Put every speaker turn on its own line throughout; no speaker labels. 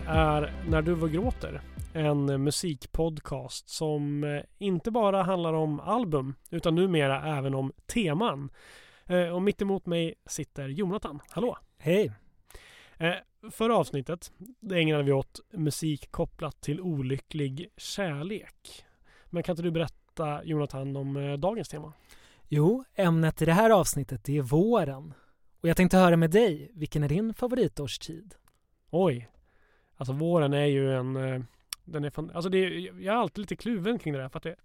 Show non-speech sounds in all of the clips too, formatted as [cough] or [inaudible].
här är När du var gråter. En musikpodcast som eh, inte bara handlar om album utan numera även om teman. Eh, och mitt emot mig sitter Jonathan. Hallå!
Hej!
Eh, förra avsnittet ägnade vi åt musik kopplat till olycklig kärlek. Men kan inte du berätta Jonathan om dagens tema?
Jo, ämnet i det här avsnittet är våren. Och jag tänkte höra med dig, vilken är din favoritårstid?
Oj, Alltså våren är ju en... Eh, den är fan, alltså det jag är alltid lite kluven kring det där för att det,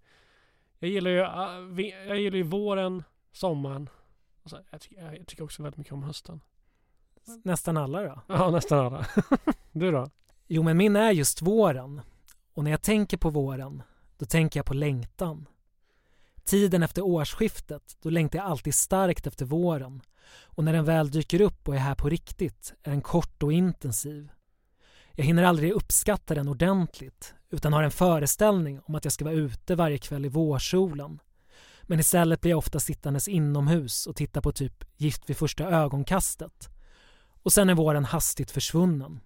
jag gillar ju, ah, jag gillar ju våren, sommaren. Alltså, jag, tycker, jag tycker också väldigt mycket om hösten.
Nästan alla då?
Ja, nästan alla. [laughs] du då?
Jo, men min är just våren. Och när jag tänker på våren, då tänker jag på längtan. Tiden efter årsskiftet, då längtar jag alltid starkt efter våren. Och när den väl dyker upp och är här på riktigt är den kort och intensiv. Jag hinner aldrig uppskatta den ordentligt utan har en föreställning om att jag ska vara ute varje kväll i vårsolen. Men istället blir jag ofta sittandes inomhus och tittar på typ Gift vid första ögonkastet. Och sen är våren hastigt försvunnen.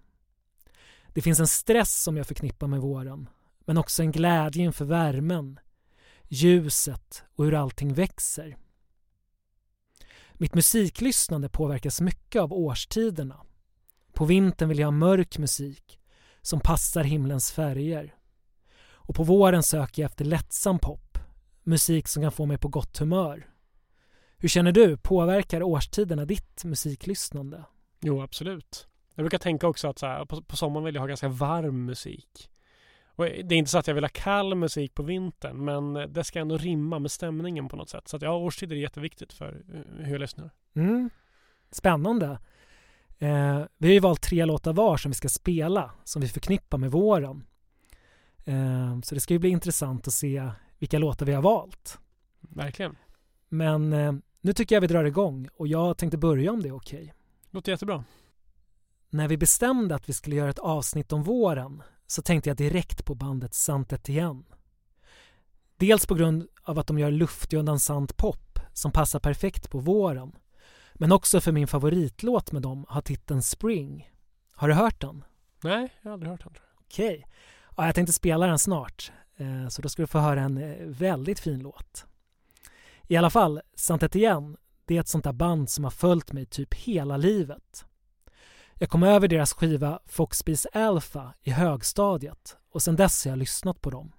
Det finns en stress som jag förknippar med våren men också en glädje inför värmen, ljuset och hur allting växer. Mitt musiklyssnande påverkas mycket av årstiderna på vintern vill jag ha mörk musik som passar himlens färger. Och på våren söker jag efter lättsam pop, musik som kan få mig på gott humör. Hur känner du? Påverkar årstiderna ditt musiklyssnande?
Jo, absolut. Jag brukar tänka också att så här, på, på sommaren vill jag ha ganska varm musik. Och det är inte så att jag vill ha kall musik på vintern men det ska ändå rimma med stämningen på något sätt. Så att ja, årstider är jätteviktigt för hur jag lyssnar.
Mm. Spännande. Eh, vi har ju valt tre låtar var som vi ska spela, som vi förknippar med våren. Eh, så det ska ju bli intressant att se vilka låtar vi har valt.
Verkligen.
Men eh, nu tycker jag vi drar igång och jag tänkte börja om det är okej. Okay.
Låter jättebra.
När vi bestämde att vi skulle göra ett avsnitt om våren så tänkte jag direkt på bandet Sant Etienne. Dels på grund av att de gör luftig och dansant pop som passar perfekt på våren men också för min favoritlåt med dem har titeln Spring. Har du hört den?
Nej, jag har aldrig hört den.
Okej. Okay. Ja, jag tänkte spela den snart. Eh, så då ska du få höra en eh, väldigt fin låt. I alla fall, Sant Etienne, det är ett sånt där band som har följt mig typ hela livet. Jag kom över deras skiva Foxbees Alpha i högstadiet och sedan dess har jag lyssnat på dem.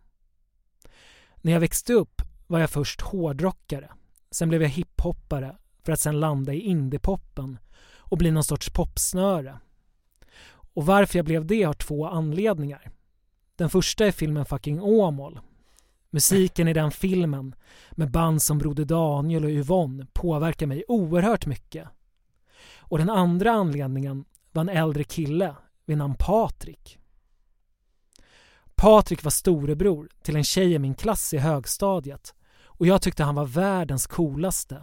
När jag växte upp var jag först hårdrockare. Sen blev jag hiphoppare för att sen landa i indiepoppen och bli någon sorts popsnöre. Och varför jag blev det har två anledningar. Den första är filmen Fucking Åmål. Musiken i den filmen med band som Broder Daniel och Yvonne påverkar mig oerhört mycket. Och den andra anledningen var en äldre kille vid namn Patrik. Patrik var storebror till en tjej i min klass i högstadiet och jag tyckte han var världens coolaste.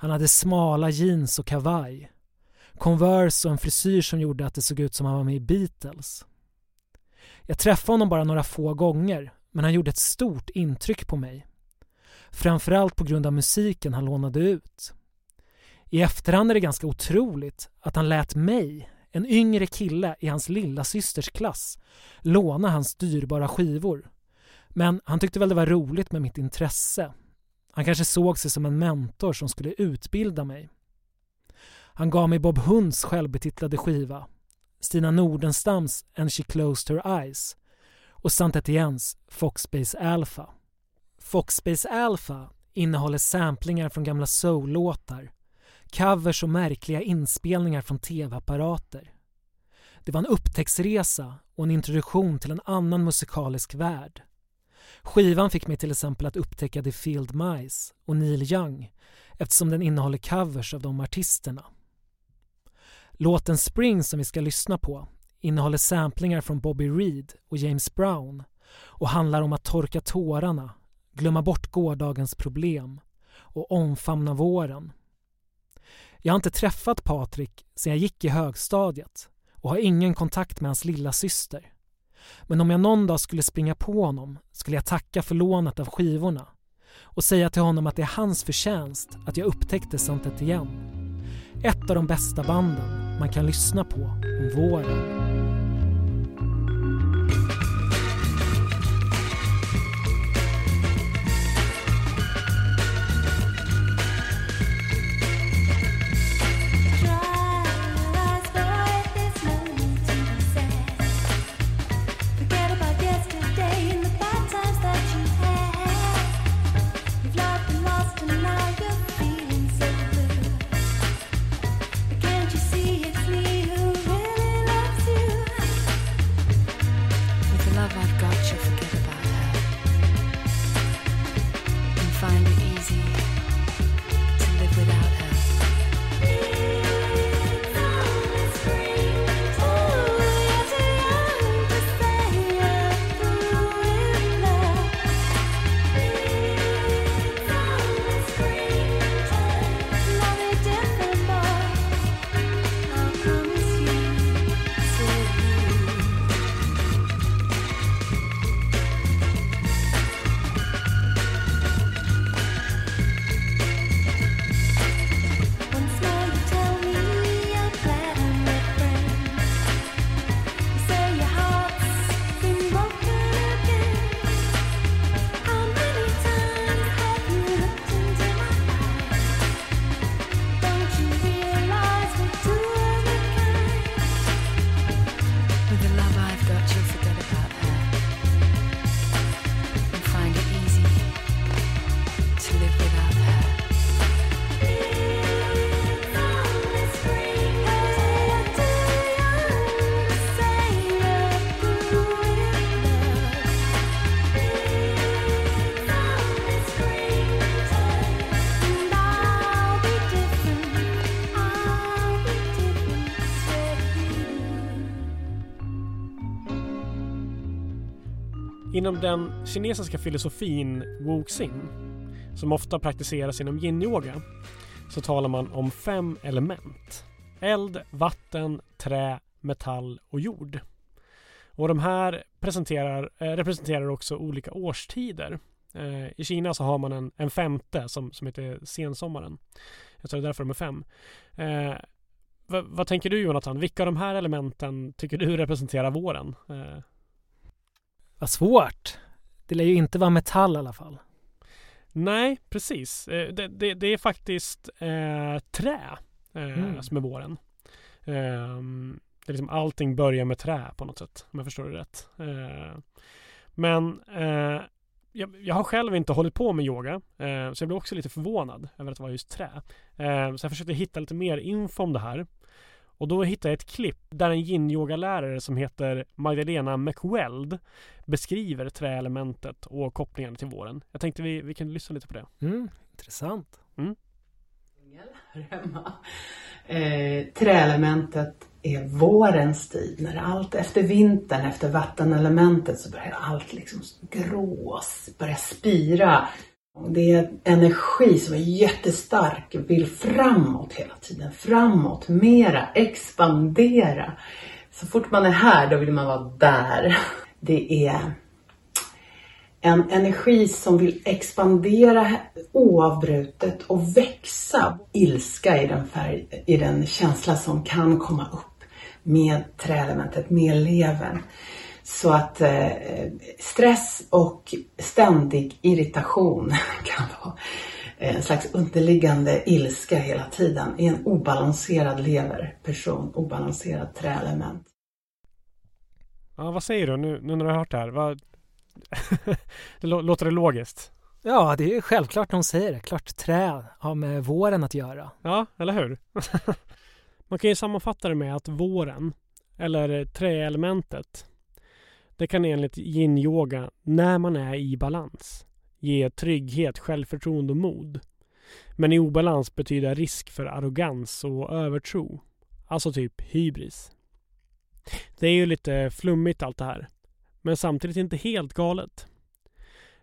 Han hade smala jeans och kavaj. Converse och en frisyr som gjorde att det såg ut som han var med i Beatles. Jag träffade honom bara några få gånger men han gjorde ett stort intryck på mig. Framförallt på grund av musiken han lånade ut. I efterhand är det ganska otroligt att han lät mig, en yngre kille i hans lilla systers klass, låna hans dyrbara skivor. Men han tyckte väl det var roligt med mitt intresse han kanske såg sig som en mentor som skulle utbilda mig. Han gav mig Bob Hunds självbetitlade skiva, Stina Nordenstams And She Closed Her Eyes och Saint Etienne's Foxbase Alpha. Foxbase Alpha innehåller samplingar från gamla soul-låtar, covers och märkliga inspelningar från tv-apparater. Det var en upptäcktsresa och en introduktion till en annan musikalisk värld. Skivan fick mig till exempel att upptäcka The Field Mice och Neil Young eftersom den innehåller covers av de artisterna. Låten Spring som vi ska lyssna på innehåller samplingar från Bobby Reed och James Brown och handlar om att torka tårarna, glömma bort gårdagens problem och omfamna våren. Jag har inte träffat Patrik sedan jag gick i högstadiet och har ingen kontakt med hans lilla syster. Men om jag någon dag skulle springa på honom skulle jag tacka för lånet av skivorna och säga till honom att det är hans förtjänst att jag upptäckte sånt igen. Ett av de bästa banden man kan lyssna på om våren.
Inom den kinesiska filosofin Wuxin, som ofta praktiseras inom yin-yoga, så talar man om fem element. Eld, vatten, trä, metall och jord. Och de här presenterar, eh, representerar också olika årstider. Eh, I Kina så har man en, en femte som, som heter sensommaren. Jag tror det är därför de är fem. Eh, vad, vad tänker du Jonathan? Vilka av de här elementen tycker du representerar våren? Eh,
vad svårt. Det lär ju inte vara metall i alla fall.
Nej, precis. Eh, Det, det, det är faktiskt eh, trä eh,
Mm.
som är våren. Ehm, det är liksom allting börjar med trä på något sätt, om jag förstår det rätt. Eh, men eh, jag, jag har själv inte hållit på med yoga, eh, så jag blev också lite förvånad över att det var just trä. Eh, så jag försökte hitta lite mer info om det här. Och då hittade jag ett klipp där en yin-yoga-lärare som heter Magdalena McWeld beskriver träelementet och kopplingen till våren. Jag tänkte vi, vi kan lyssna lite på det.
Mm, intressant.
här hemma. Eh, träelementet är vårens tid. När allt efter vintern, efter vattenelementet så börjar allt liksom grås, börjar spira. Det är energi som är jättestark, vill framåt hela tiden. Framåt, mera, expandera. Så fort man är här, då vill man vara där. Det är en energi som vill expandera oavbrutet och växa. Ilska i den, färg, i den känsla som kan komma upp med träelementet, med levern. Så att eh, stress och ständig irritation [laughs] kan vara en slags underliggande ilska hela tiden i en obalanserad leverperson, obalanserad träelement.
Ja, vad säger du nu, nu när du har hört det här? Vad... [laughs] låter det logiskt?
Ja, det är ju självklart de säger det. Klart trä har med våren att göra.
Ja, eller hur? [laughs] Man kan ju sammanfatta det med att våren, eller träelementet, det kan enligt yin-yoga, när man är i balans, ge trygghet, självförtroende och mod. Men i obalans betyder risk för arrogans och övertro. Alltså typ hybris. Det är ju lite flummigt allt det här. Men samtidigt inte helt galet.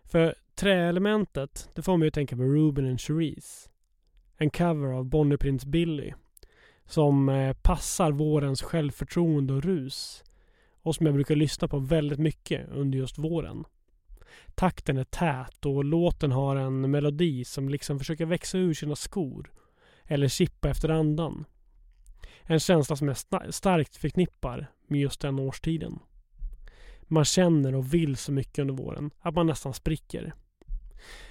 För träelementet, det får mig att tänka på Ruben and Cherise. En cover av Bonnie Prince Billy. Som eh, passar vårens självförtroende och rus. Och som jag brukar lyssna på väldigt mycket under just våren. Takten är tät och låten har en melodi som liksom försöker växa ur sina skor. Eller chippa efter andan. En känsla som jag starkt förknippar med just den årstiden. Man känner och vill så mycket under våren att man nästan spricker.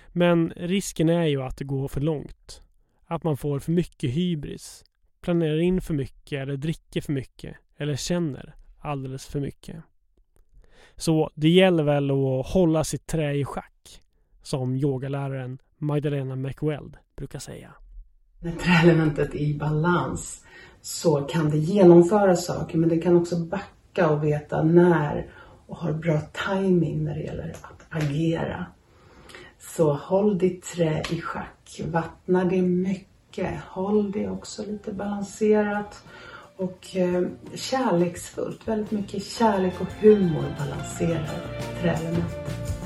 Men risken är ju att det går för långt. Att man får för mycket hybris. Planerar in för mycket eller dricker för mycket. Eller känner alldeles för mycket. Så det gäller väl att hålla sitt trä i schack. Som yogaläraren Magdalena McWeld brukar säga.
När träelementet är i balans så kan det genomföra saker men det kan också backa och veta när och har bra timing när det gäller att agera. Så håll ditt trä i schack. Vattna det mycket. Håll det också lite balanserat och eh, kärleksfullt. Väldigt mycket kärlek och humor balanserar träelementet.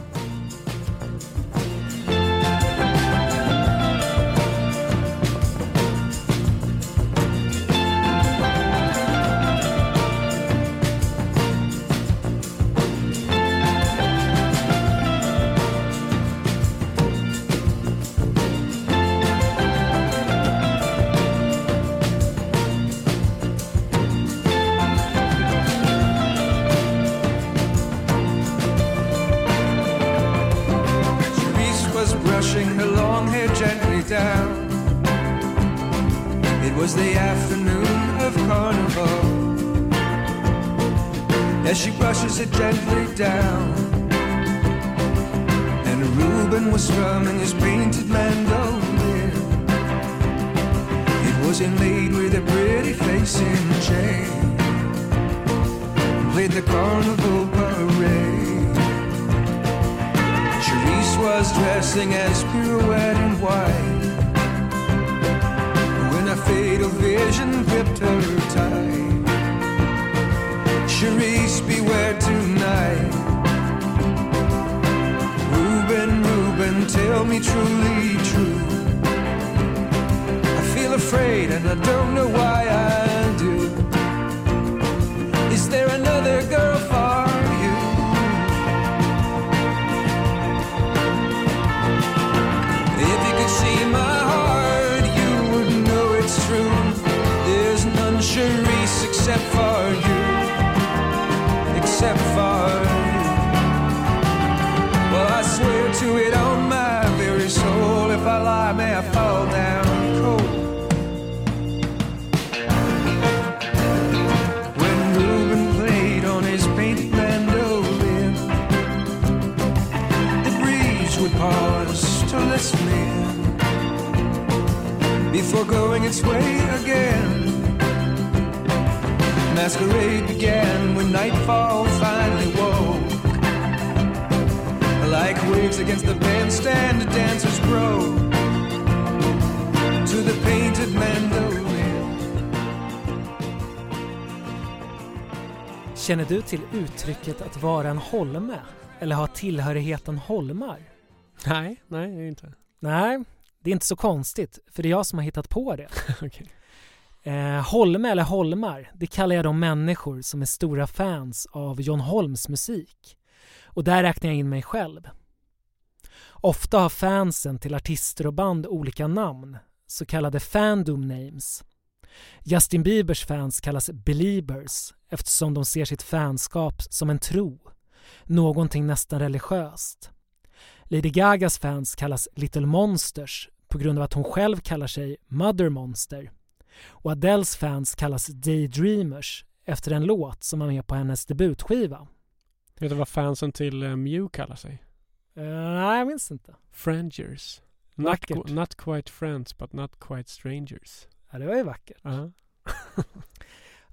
Face chain. Played the carnival parade. Charisse was dressing as pirouette in white When a fatal vision gripped her tight Charisse, beware tonight Reuben, Reuben, tell me truly true I feel afraid and I don't know why I there another girl for you? If you could see my heart, you would know it's true. There's none Charisse except for you, except for you. Well, I swear to it on to listen before going its way again. Masquerade began when nightfall finally woke. Like waves against the bandstand, the dancers broke to the painted mandolin.
Känner du till uttrycket att vara en holme? Eller ha tillhörigheten holmar?
Nej, nej, det är inte.
Nej, det är inte så konstigt, för det är jag som har hittat på det. [laughs]
Okej.
Eh, Holme eller Holmar, det kallar jag de människor som är stora fans av John Holms musik. Och där räknar jag in mig själv. Ofta har fansen till artister och band olika namn, så kallade fandom names. Justin Biebers fans kallas beliebers eftersom de ser sitt fanskap som en tro, någonting nästan religiöst. Lady Gagas fans kallas Little Monsters på grund av att hon själv kallar sig Mother Monster. Och Adeles fans kallas Daydreamers efter en låt som var med på hennes debutskiva.
Vet du vad fansen till uh, Mew kallar sig?
Eh, nej, jag minns inte.
Frangers. Not, qu- not quite friends but not quite strangers.
Ja, det var ju vackert.
Ja. [laughs]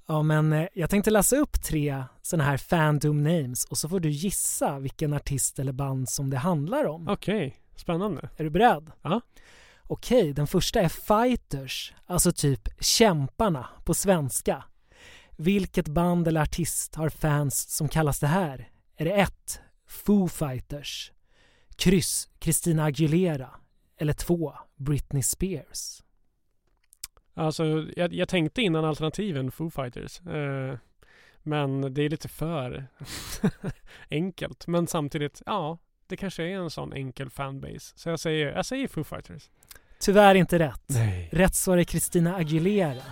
Ja, men eh, jag tänkte läsa upp tre sådana här fandom names och så får du gissa vilken artist eller band som det handlar om.
Okej, spännande.
Är du beredd?
Ja.
Okej, den första är Fighters, alltså typ Kämparna på svenska. Vilket band eller artist har fans som kallas det här? Är det 1. Foo Fighters, kryss Christina Aguilera eller 2. Britney Spears?
Alltså, jag, jag tänkte innan alternativen Foo Fighters. Eh, men det är lite för [laughs] enkelt. Men samtidigt, ja, det kanske är en sån enkel fanbase. Så jag säger, jag säger Foo Fighters.
Tyvärr inte rätt.
Nej.
Rätt svar är Christina Aguilera.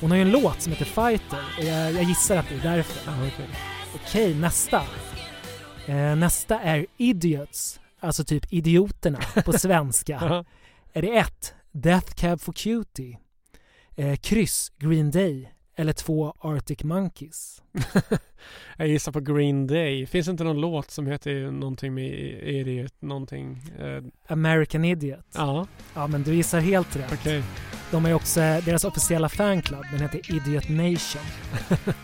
Hon har ju en låt som heter Fighter och jag, jag gissar att det är därför.
Ja, okej.
Okej, nästa. Eh, nästa är Idiots, alltså typ idioterna på [laughs] svenska.
Ja.
är det ett, Death Cab for Cutie, eh, kryss Green Day eller två Arctic Monkeys? [laughs]
jag gissar på Green Day. Finns det inte någon låt som heter någonting med Idiot, någonting? Eh,
American Idiot.
ja,
Ja, men du gissar helt rätt.
okej.
De ju också deras officiella fanclub, den heter Idiot Nation. [laughs]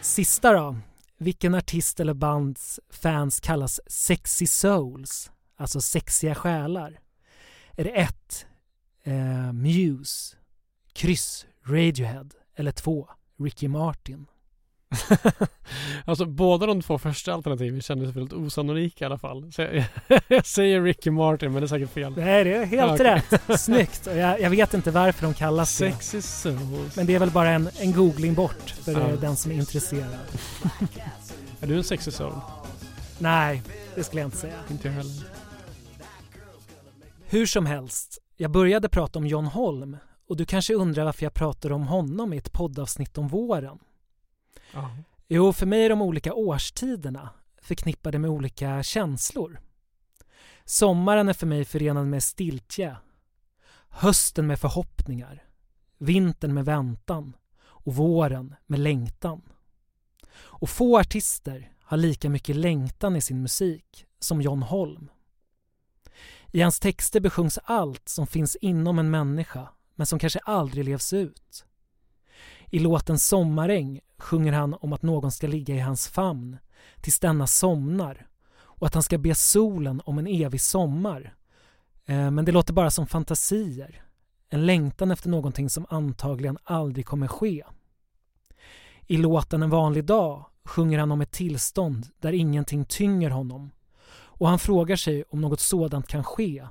Sista då. vilken artist eller bands fans kallas sexy souls, alltså sexiga själar? Är det 1. Eh, Muse, kryss Radiohead eller 2. Ricky Martin? [laughs]
alltså båda de två första alternativen kändes väldigt osannolika i alla fall. Så jag, [laughs] jag säger Ricky Martin men det är säkert fel.
Nej, det är helt
Okej.
rätt. Snyggt. Och jag, jag vet inte varför de kallas det.
Sexy Souls.
Men det är väl bara en, en googling bort för
Ja.
den som är intresserad. [laughs]
Är du en sexy soul?
Nej, det skulle jag inte säga.
Inte jag heller.
Hur som helst, jag började prata om John Holm och du kanske undrar varför jag pratar om honom i ett poddavsnitt om våren.
Ja.
Jo, för mig är de olika årstiderna förknippade med olika känslor. Sommaren är för mig förenad med stiltje. Hösten med förhoppningar. Vintern med väntan. Och våren med längtan. Och få artister har lika mycket längtan i sin musik som John Holm. I hans texter besjungs allt som finns inom en människa men som kanske aldrig levs ut. I låten Sommaräng sjunger han om att någon ska ligga i hans famn tills denna somnar och att han ska be solen om en evig sommar. Eh, men det låter bara som fantasier. En längtan efter någonting som antagligen aldrig kommer ske. I låten En vanlig dag sjunger han om ett tillstånd där ingenting tynger honom och han frågar sig om något sådant kan ske.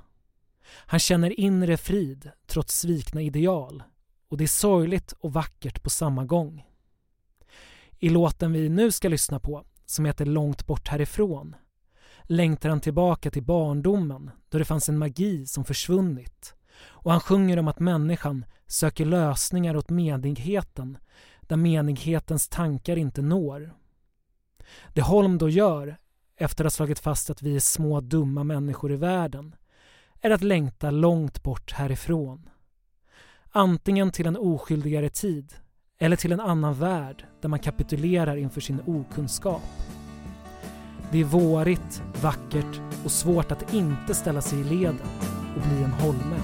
Han känner inre frid trots svikna ideal och det är sorgligt och vackert på samma gång. I låten vi nu ska lyssna på, som heter Långt bort härifrån, längtar han tillbaka till barndomen då det fanns en magi som försvunnit och han sjunger om att människan söker lösningar åt menigheten där menighetens tankar inte når. Det Holm då gör, efter att ha slagit fast att vi är små dumma människor i världen, är att längta långt bort härifrån. Antingen till en oskyldigare tid eller till en annan värld där man kapitulerar inför sin okunskap. Det är vårigt, vackert och svårt att inte ställa sig i ledet och bli en holme.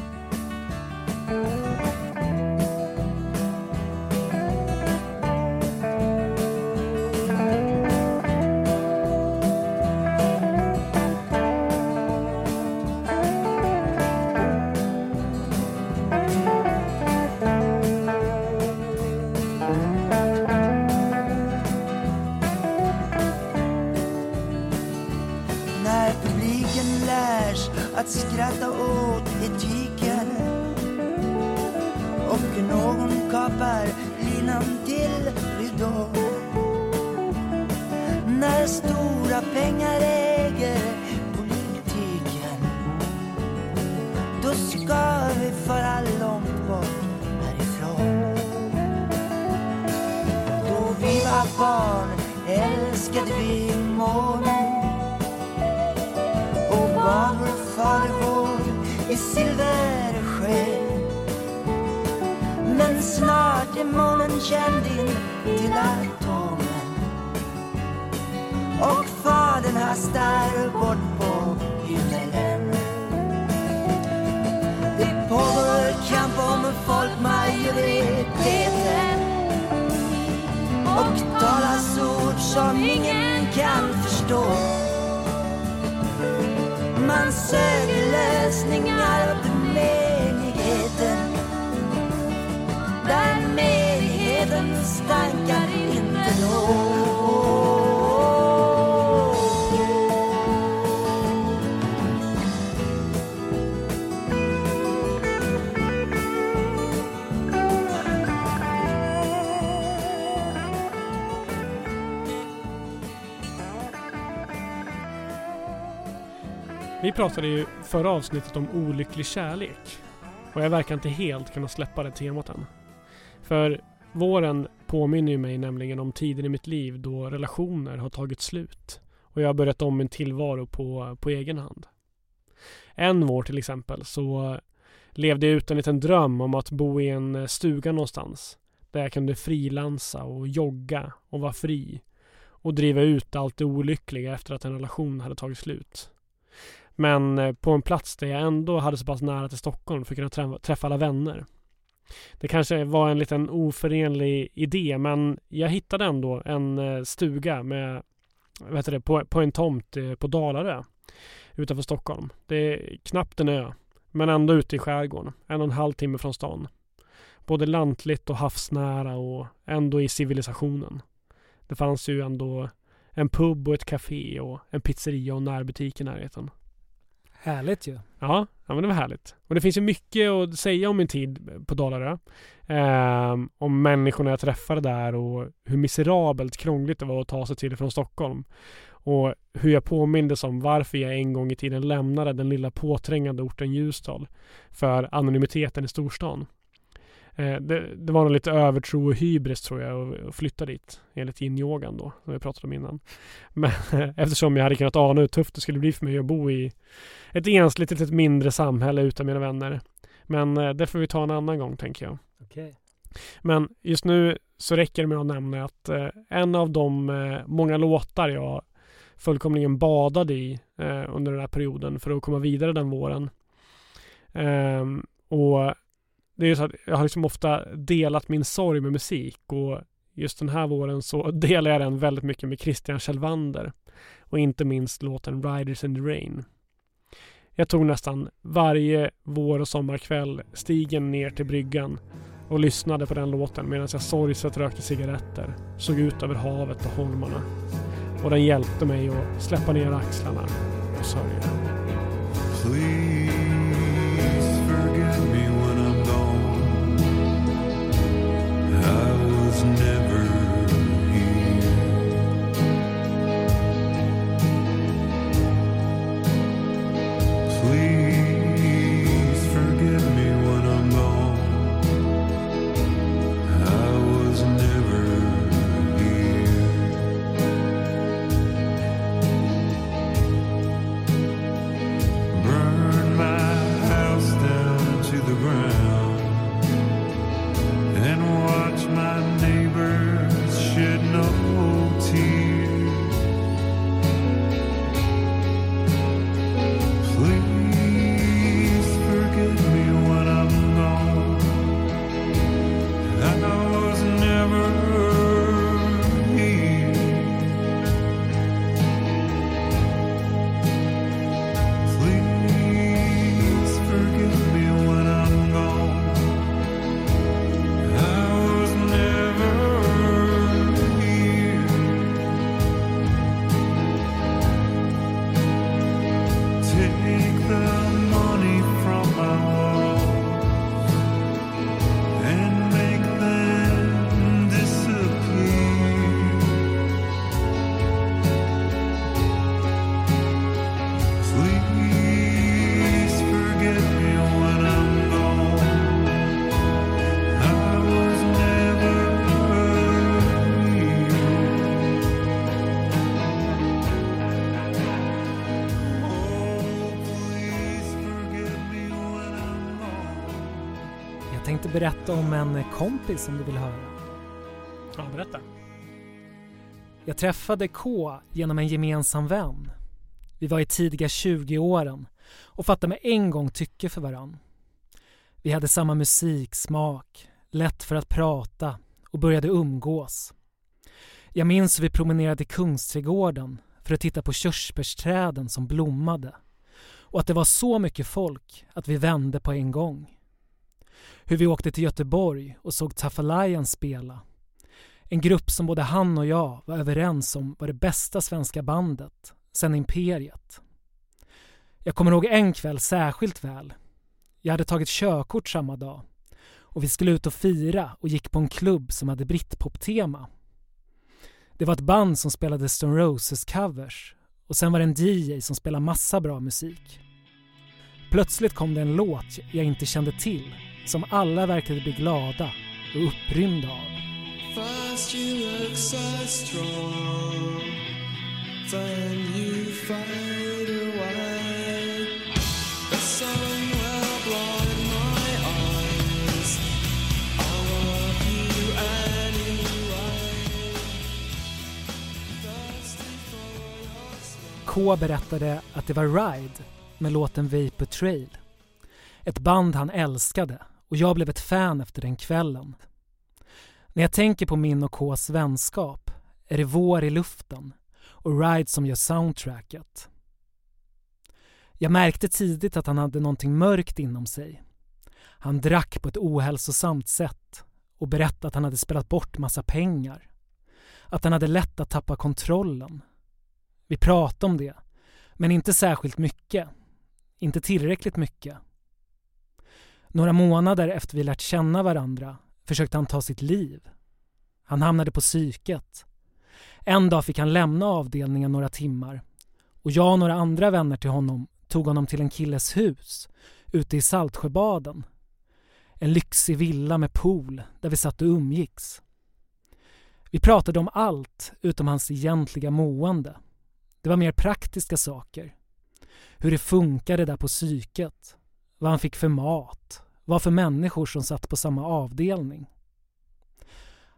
Kapar linan till ridå. När stora pengar äger politiken då ska vi fara långt bort härifrån. Då vi var barn älskade vi månen och bad vår Fader vår i silver snart är månen känd in till atomen och Fadern hastar bort på himmelen. Det pågår kamp om folkmajoriteten och talas ord som ingen kan förstå. Man söker lösningar tankar inte når.
Vi pratade ju förra avsnittet om olycklig kärlek. Och jag verkar inte helt kunna släppa det temat än. För våren påminner ju mig nämligen om tiden i mitt liv då relationer har tagit slut. Och jag har börjat om min tillvaro på, på egen hand. En vår till exempel så levde jag ut en liten dröm om att bo i en stuga någonstans. Där jag kunde frilansa och jogga och vara fri. Och driva ut allt det olyckliga efter att en relation hade tagit slut. Men eh, på en plats där jag ändå hade så pass nära till Stockholm för att kunna träffa alla vänner. Det kanske var en liten oförenlig idé men jag hittade ändå en eh, stuga med, vad heter det, på, på en tomt eh, på Dalarö utanför Stockholm. Det är knappt en ö men ändå ute i skärgården. En och en halv timme från stan. Både lantligt och havsnära och ändå i civilisationen. Det fanns ju ändå en pub och ett café och en pizzeria och närbutik i närheten.
Härligt ju.
Ja, ja men det var härligt. Och det finns ju mycket att säga om min tid på Dalarö. Ehm, om människorna jag träffade där och hur miserabelt krångligt det var att ta sig till från Stockholm. Och hur jag påmindes om varför jag en gång i tiden lämnade den lilla påträngande orten Ljusdal för anonymiteten i storstan. Eh, det, det var nog lite övertro och hybris tror jag att- flytta dit enligt yin-yogan då, som vi pratade om innan. [laughs] Men eftersom jag hade kunnat ana hur tufft det skulle bli för mig att bo i ett ensligt litet mindre samhälle utan mina vänner. Men eh, det får vi ta en annan gång tänker jag.
Okej.
Men just nu så räcker det med att nämna att eh, en av de eh, många låtar jag fullkomligen badade i eh, under den här perioden för att komma vidare den våren. Ehm, och det är ju så att jag har liksom ofta delat min sorg med musik och just den här våren så [laughs] delar jag den väldigt mycket med Christian Kjellvander och inte minst låten Riders in the Rain. Jag tog nästan varje vår och sommarkväll stigen ner till bryggan och lyssnade på den låten medan jag sorgset rökte cigaretter, såg ut över havet och holmarna. Och den hjälpte mig att släppa ner axlarna och sörja.
Please
tänkte berätta om en kompis som du vill höra.
Ja, berätta.
Jag träffade K genom en gemensam vän. Vi var i tidiga 20-åren och fattade med en gång tycke för varann. Vi hade samma musiksmak, lätt för att prata och började umgås. Jag minns hur vi promenerade i Kungsträdgården för att titta på körsbärsträden som blommade och att det var så mycket folk att vi vände på en gång. Hur vi åkte till Göteborg och såg Tough Alliance spela en grupp som både han och jag var överens om var det bästa svenska bandet sen Imperiet. Jag kommer ihåg en kväll särskilt väl. Jag hade tagit körkort samma dag och vi skulle ut och fira och gick på en klubb som hade britpop-tema. Det var ett band som spelade Stone Roses covers och sen var det en DJ som spelade massa bra musik. Plötsligt kom det en låt jag inte kände till som alla verkade bli glada och upprymda av.
First you look so strong, then you fade away. The sun will blind my eyes. I love you anyway. Thirsty for your smile.
K berättade att det var Ride med låten Vapor Trail. Ett band han älskade och jag blev ett fan efter den kvällen. När jag tänker på min och Ks vänskap är det vår i luften och Ride som gör soundtracket. Jag märkte tidigt att han hade någonting mörkt inom sig. Han drack på ett ohälsosamt sätt och berättade att han hade spelat bort massa pengar. Att han hade lätt att tappa kontrollen. Vi pratade om det, men inte särskilt mycket. Inte tillräckligt mycket. Några månader efter vi lärt känna varandra försökte han ta sitt liv. Han hamnade på psyket. En dag fick han lämna avdelningen några timmar och jag och några andra vänner till honom tog honom till en killes hus ute i Saltsjöbaden. En lyxig villa med pool där vi satt och umgicks. Vi pratade om allt utom hans egentliga mående. Det var mer praktiska saker. Hur det funkade där på psyket. Vad han fick för mat. Vad för människor som satt på samma avdelning.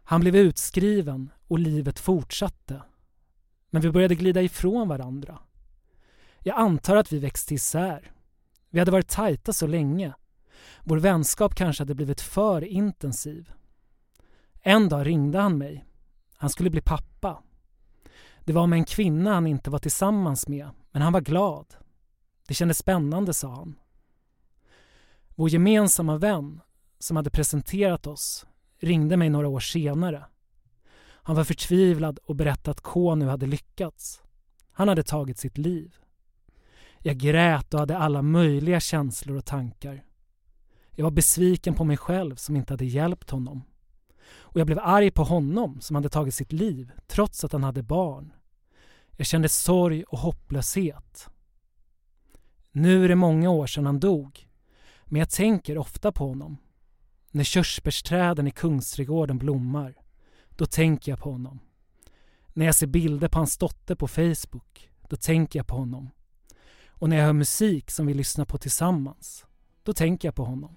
Han blev utskriven och livet fortsatte. Men vi började glida ifrån varandra. Jag antar att vi växte isär. Vi hade varit tajta så länge. Vår vänskap kanske hade blivit för intensiv. En dag ringde han mig. Han skulle bli pappa. Det var med en kvinna han inte var tillsammans med, men han var glad. Det kändes spännande, sa han. Vår gemensamma vän, som hade presenterat oss, ringde mig några år senare. Han var förtvivlad och berättade att K nu hade lyckats. Han hade tagit sitt liv. Jag grät och hade alla möjliga känslor och tankar. Jag var besviken på mig själv som inte hade hjälpt honom. Och jag blev arg på honom som hade tagit sitt liv trots att han hade barn. Jag kände sorg och hopplöshet. Nu är det många år sedan han dog, men jag tänker ofta på honom. När körsbärsträden i Kungsträdgården blommar, då tänker jag på honom. När jag ser bilder på hans dotter på Facebook, då tänker jag på honom. Och när jag hör musik som vi lyssnar på tillsammans, då tänker jag på honom.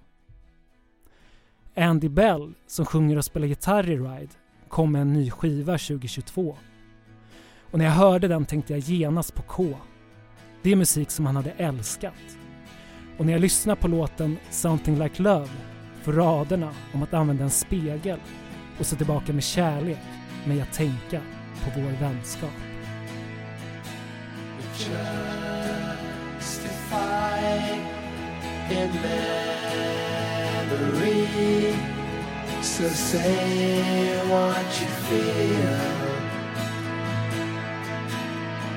Andy Bell, som sjunger och spelar gitarr i Ride, kom med en ny skiva 2022. Och när jag hörde den tänkte jag genast på K. Det är musik som han hade älskat. Och när jag lyssnar på låten Something Like Love får raderna om att använda en spegel och se tillbaka med kärlek mig att tänka på vår vänskap.
justified in memory. So say what you feel,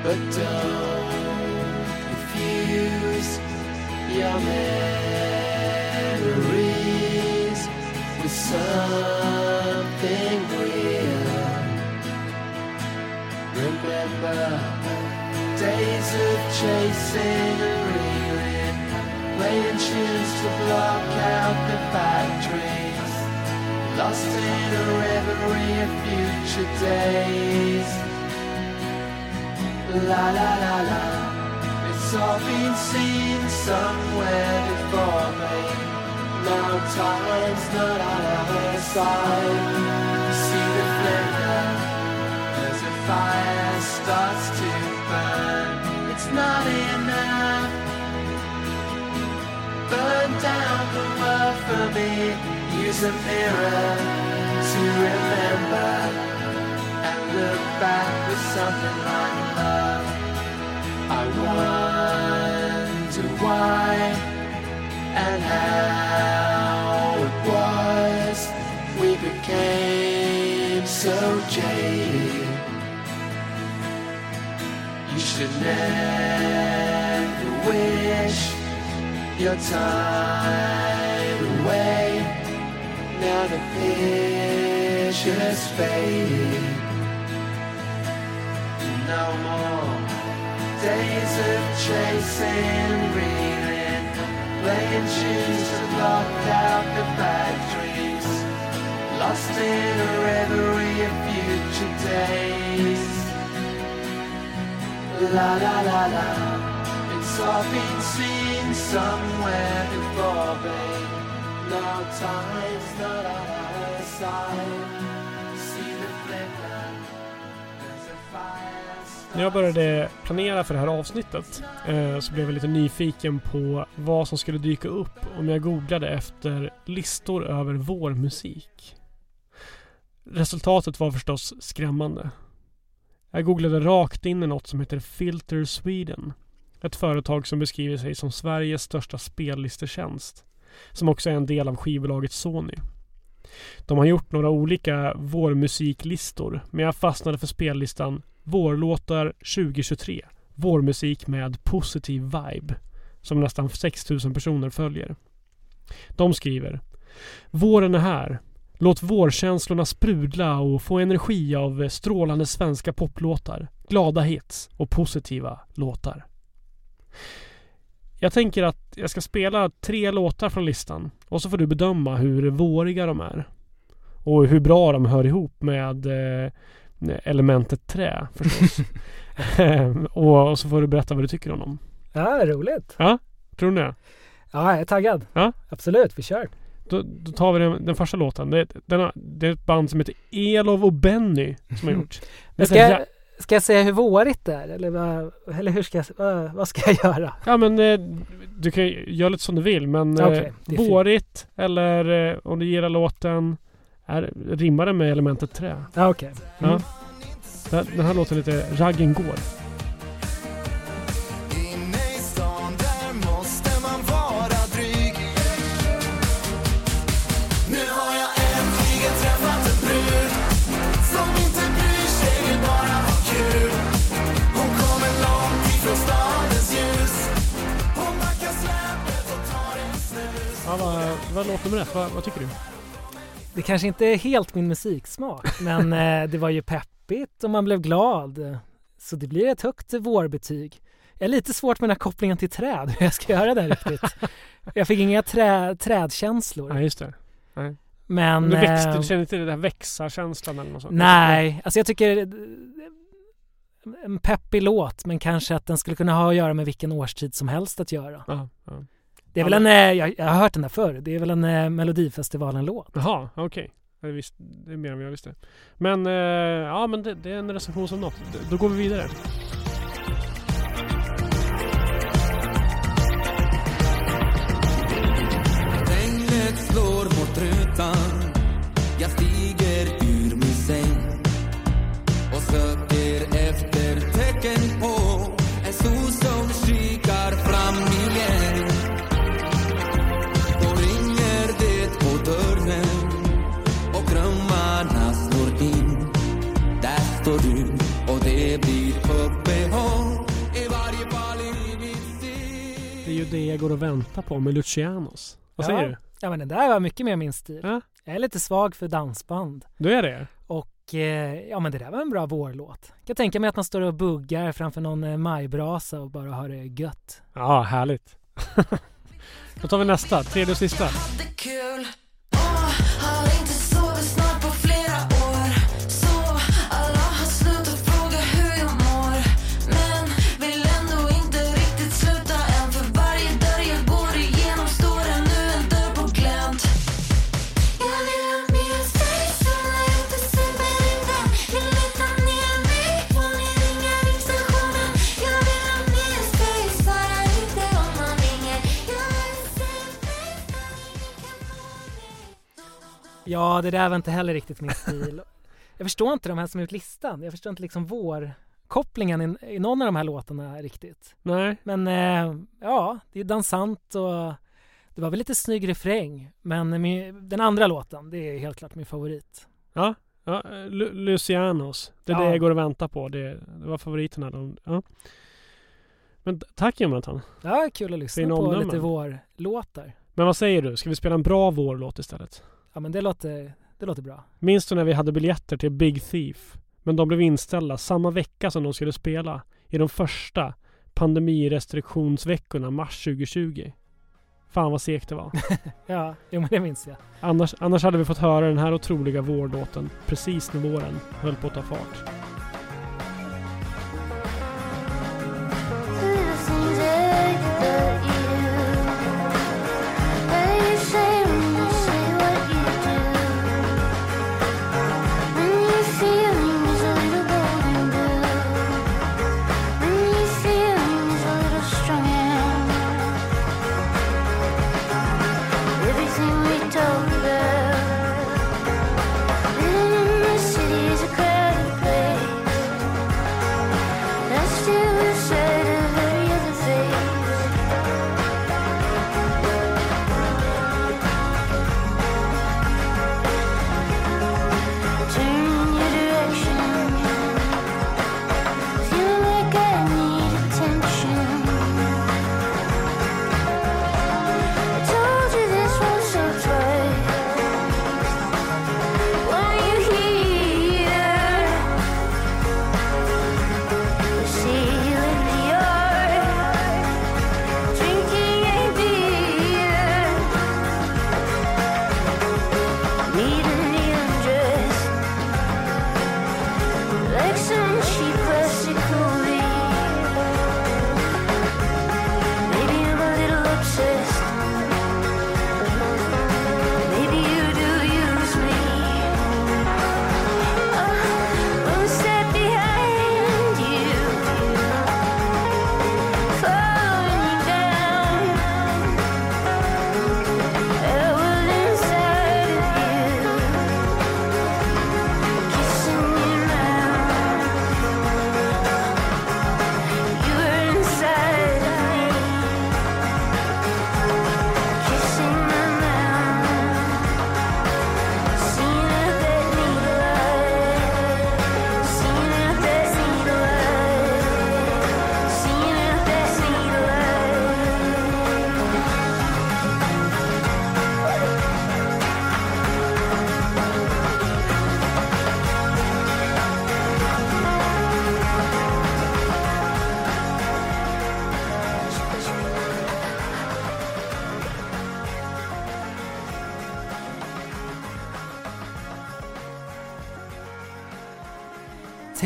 but don't your memories with something real. Remember days of chasing and reeling, playing tunes to block out the factories, lost in a reverie of future days. La la la la, it's all been seen somewhere before me. Now time's not on our side. See the flicker as a fire starts to burn. It's not enough. Burn down the world for me. Use a mirror to remember and look back with something like love. I wonder why and how it was we became so jaded. You should never wish your time away. Now the picture's faded. No more days of chasing, reeling, playing tunes to block out the factories. Lost in a reverie of future days. La la la la, it's all been seen somewhere before, babe. Now time's not on our side.
När jag började planera för det här avsnittet eh, så blev jag lite nyfiken på vad som skulle dyka upp om jag googlade efter listor över vårmusik. Resultatet var förstås skrämmande. Jag googlade rakt in i något som heter Filter Sweden. Ett företag som beskriver sig som Sveriges största spellistetjänst. Som också är en del av skivbolaget Sony. De har gjort några olika vårmusiklistor men jag fastnade för spellistan Vårlåtar 2023. Vårmusik med positiv vibe. Som nästan 6000 personer följer. De skriver Våren är här. Låt vårkänslorna sprudla och få energi av strålande svenska poplåtar, glada hits och positiva låtar. Jag tänker att jag ska spela tre låtar från listan och så får du bedöma hur våriga de är. Och hur bra de hör ihop med eh, elementet trä förstås. [laughs] och, och så får du berätta vad du tycker om dem.
Ja, roligt.
Tror du det?
Ja, jag är taggad.
Ja.
Absolut, vi kör.
Då, då tar vi den, den första låten. Det, den har, det är ett band som heter Elov och Benny som har gjort. [laughs]
Men ska, jag, ska jag säga hur vårigt det är? Eller, vad, eller hur ska jag, vad, ska jag [laughs] göra?
Ja men eh, du kan göra lite som du vill men
Okej,
eh,
det är fint.
vårigt eller eh, om du gillar låten är, rimmar det med elementet trä.
Ja, okej. Mm.
Ja. Den, den här låten lite Raggen går. Ja, vad, vad låter med det? Vad, vad tycker du?
Det kanske inte är helt min musiksmak, men [laughs] eh, det var ju peppigt och man blev glad. Så det blir ett högt vårbetyg. Jag är lite svårt med den här kopplingen till träd, [laughs] hur jag ska göra det riktigt. Jag fick inga trä, trädkänslor.
Ja just det.
Men...
du, växte,
eh,
du känner inte den där växa-känslan eller något sånt?
Nej, alltså jag tycker eh, en peppig låt, men kanske att den skulle kunna ha att göra med vilken årstid som helst att göra.
Ja, ja.
Det är väl en, eh, jag, jag har hört den där förr, det är väl en eh, Melodifestivalen-låt.
Jaha, okej. Jag visste- Det är mer än vad jag visste. Men eh, ja, men det, det är en recension som något. Då går vi vidare.
Regnet slår mot rutan Jag stiger ur min säng och söker Det
jag går och väntar på med Lucianos. Vad
Ja.
säger du?
Ja men den där var mycket mer min stil.
Ja.
Jag är lite svag för dansband.
Du är det?
Och eh, ja men det där var en bra vårlåt. Jag kan tänka mig att man står och buggar framför någon eh, majbrasa och bara har det gött.
Ja, härligt. [laughs] Då tar vi nästa, tredje och sista.
Ja, det där var inte heller riktigt min stil. Jag förstår inte de här som har gjort listan. Jag förstår inte liksom vårkopplingen i, i någon av de här låtarna riktigt.
Nej,
Men eh, ja, det är dansant och det var väl lite snygg refräng. Men min, den andra låten, det är helt klart min favorit.
ja. ja Lu- Lucianos. Det är
Ja.
det jag går och väntar på. Det, det var favoriterna. De, ja. Men tack Jonathan.
Ja, kul att lyssna på lite vårlåtar.
Men vad säger du? Ska vi spela en bra vårlåt istället?
Ja, men det låter, det låter bra.
Minns du när vi hade biljetter till Big Thief? Men de blev inställda samma vecka som de skulle spela. I de första pandemirestriktionsveckorna mars 2020. Fan vad segt det var. [laughs]
Ja, jo, men det minns jag.
Annars, annars hade vi fått höra den här otroliga vårlåten precis när våren höll på att ta fart.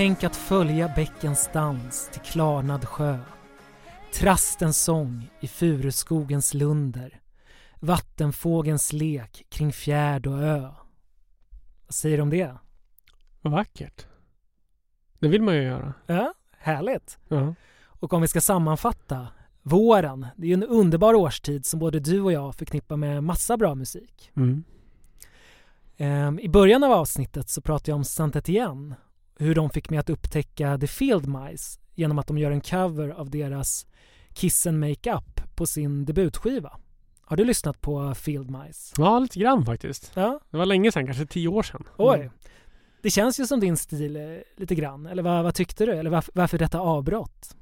Tänk att följa bäckens dans till klarnad sjö. Trastens sång i furuskogens lunder. Vattenfågens lek kring fjärd och ö. Vad säger du om det?
Vad vackert. Det vill man ju göra.
Ja, härligt.
Ja.
Och om vi ska sammanfatta. Våren, det är ju en underbar årstid som både du och jag förknippar med massa bra musik.
Mm.
Ehm, I början av avsnittet så pratade jag om Saint Etienne. Hur de fick mig att upptäcka The Field Mice genom att de gör en cover av deras Kiss and Make Up på sin debutskiva. Har du lyssnat på Field Mice?
ja, lite grann faktiskt.
Ja,
Det var länge sedan, kanske tio år sedan.
oj.
Mm.
Det känns ju som din stil eh, lite grann. Eller vad, vad tyckte du? Eller varför, varför detta avbrott?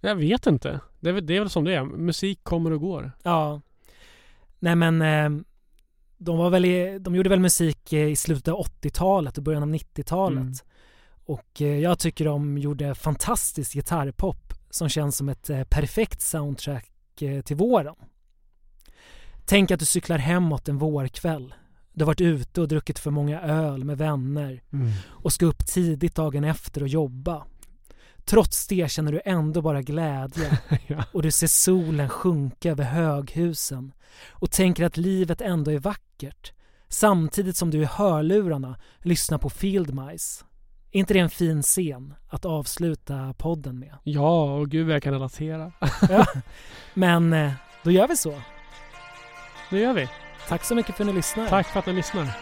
Jag vet inte. Det är, väl, det är väl som det är. Musik kommer och går.
Ja. Nej men eh, de, var väl i, de gjorde väl musik eh, i slutet av 80-talet och början av 90-talet.
Mm.
Och eh, jag tycker de gjorde fantastisk gitarrpop som känns som ett eh, perfekt soundtrack eh, till våren. Tänk att du cyklar hemåt en vårkväll. Du har varit ute och druckit för många öl med vänner
Mm.
och ska upp tidigt dagen efter och jobba. Trots det känner du ändå bara glädje [laughs]
ja.
och du ser solen sjunka över höghusen och tänker att livet ändå är vackert samtidigt som du i hörlurarna lyssnar på Field Mice. Är inte det en fin scen att avsluta podden med?
ja, och gud vad jag kan relatera.
Ja. Men eh, då gör vi så.
Det gör vi.
Tack så mycket för att ni lyssnar.
Tack för att ni lyssnar.